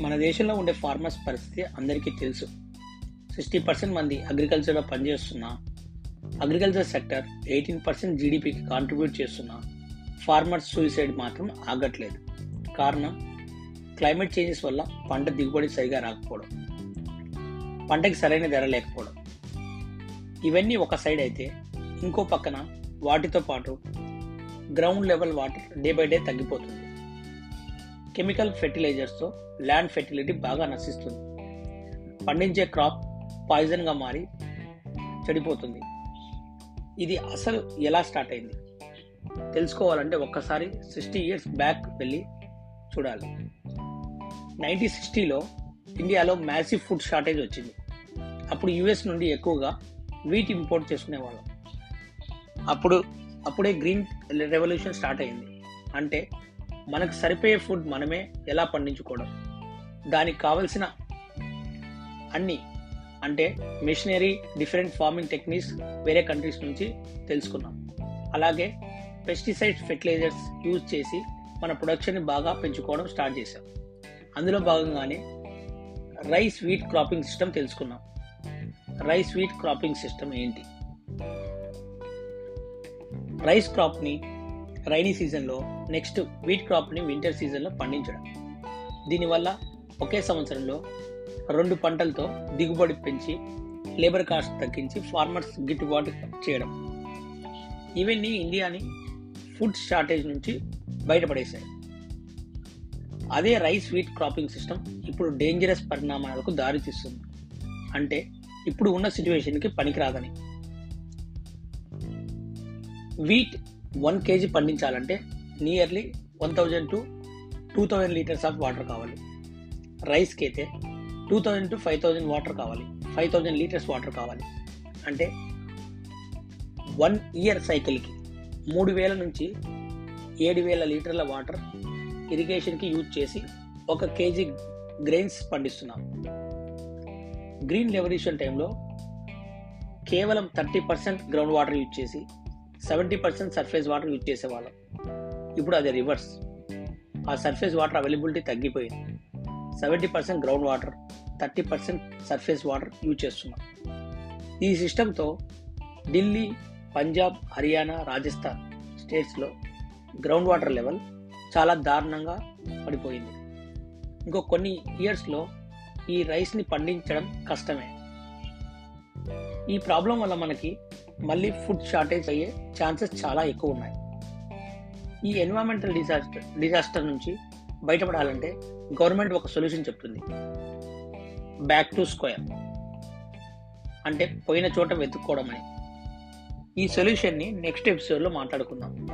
మన దేశంలో ఉండే ఫార్మర్స్ పరిస్థితి అందరికీ తెలుసు. సిక్స్టీ పర్సెంట్ మంది అగ్రికల్చర్లో పనిచేస్తున్నా అగ్రికల్చర్ సెక్టర్ ఎయిటీన్ పర్సెంట్ జీడిపికి కాంట్రిబ్యూట్ చేస్తున్నా ఫార్మర్స్ సూసైడ్ మాత్రం ఆగట్లేదు. కారణం క్లైమేట్ చేంజెస్ వల్ల పంట దిగుబడి సరిగా రాకపోవడం పంటకి సరైన ధర లేకపోవడం. ఇవన్నీ ఒక సైడ్ అయితే ఇంకో పక్కన వాటితో పాటు ground level water day by day తగ్గిపోతుంది. కెమికల్ ఫెర్టిలైజర్స్తో ల్యాండ్ ఫెర్టిలిటీ బాగా నశిస్తుంది. పండించే క్రాప్ పాయిజన్గా మారి చెడిపోతుంది. ఇది అసలు ఎలా స్టార్ట్ అయింది? తెలుసుకోవాలంటే ఒక్కసారి సిక్స్టీ ఇయర్స్ బ్యాక్ వెళ్ళి చూడాలి. నైన్టీన్ సిక్స్టీలో ఇండియాలో మ్యాసివ్ ఫుడ్ షార్టేజ్ వచ్చింది. అప్పుడు యుఎస్ నుండి ఎక్కువగా వీట్ ఇంపోర్ట్ చేసుకునేవాళ్ళం. అప్పుడు అప్పుడే గ్రీన్ రెవల్యూషన్ స్టార్ట్ అయింది. అంటే మనకు సరిపోయే ఫుడ్ మనమే ఎలా పండించుకోవడం? దానికి కావలసిన అన్ని అంటే మిషనరీ డిఫరెంట్ ఫార్మింగ్ టెక్నిక్స్ వేరే కంట్రీస్ నుంచి తెలుసుకున్నాం. అలాగే పెస్టిసైడ్స్ ఫెర్టిలైజర్స్ యూజ్ చేసి మన ప్రొడక్షన్ని బాగా పెంచుకోవడం స్టార్ట్ చేశాం. అందులో భాగంగానే రైస్ వీట్ క్రాపింగ్ సిస్టమ్ తెలుసుకున్నాం. రైస్ వీట్ క్రాపింగ్ సిస్టమ్ ఏంటి? రైస్ క్రాప్ని రైనీ సీజన్లో నెక్స్ట్ వీట్ క్రాప్ని వింటర్ సీజన్లో పండించడం. దీనివల్ల ఒకే సంవత్సరంలో రెండు పంటలతో దిగుబడి పెంచి లేబర్ కాస్ట్ తగ్గించి ఫార్మర్స్ గిట్టుబాటు చేయడం. ఇవన్నీ ఇండియాని ఫుడ్ షార్టేజ్ నుంచి బయటపడేశాయి. అదే రైస్ వీట్ క్రాపింగ్ సిస్టమ్ ఇప్పుడు డేంజరస్ పరిణామాలకు దారితీస్తుంది అంటే ఇప్పుడు ఉన్న సిచ్యువేషన్కి పనికిరాదని. వీట్ వన్ కేజీ పండించాలంటే nearly one thousand to two thousand litres of water కావాలి. రైస్కి అయితే two thousand to five thousand water కావాలి. ఫైవ్ థౌజండ్ లీటర్స్ వాటర్ కావాలి. అంటే వన్ ఇయర్ సైకిల్కి మూడు వేల నుంచి ఏడు వేల లీటర్ల వాటర్ ఇరిగేషన్కి యూజ్ చేసి ఒక కేజీ గ్రెయిన్స్ పండిస్తున్నాం. గ్రీన్ రెవల్యూషన్ టైంలో కేవలం thirty percent ground water use చేసి seventy percent surface water use చేసేవాళ్ళం. ఇప్పుడు అది రివర్స్ ఆ సర్ఫేస్ వాటర్ అవైలబిలిటీ తగ్గిపోయింది. Seventy percent ground water thirty percent surface water use చేస్తున్నాం. ఈ సిస్టంతో ఢిల్లీ పంజాబ్ హర్యానా రాజస్థాన్ స్టేట్స్లో గ్రౌండ్ వాటర్ లెవెల్ చాలా దారుణంగా పడిపోయింది. ఇంకో కొన్ని ఇయర్స్లో ఈ రైస్ని పండించడం కష్టమే. ఈ ప్రాబ్లం వల్ల మనకి మళ్ళీ ఫుడ్ షార్టేజ్ అయ్యే ఛాన్సెస్ చాలా ఎక్కువ ఉన్నాయి. ఈ ఎన్విరాన్మెంటల్ డిజాస్టర్ డిజాస్టర్ నుంచి బయటపడాలంటే గవర్నమెంట్ ఒక సొల్యూషన్ చెప్తుంది. బ్యాక్ టు స్క్వేర్ అంటే పోయిన చోట వెతుక్కోవడం అని. ఈ సొల్యూషన్ని నెక్స్ట్ ఎపిసోడ్లో మాట్లాడుకుందాం.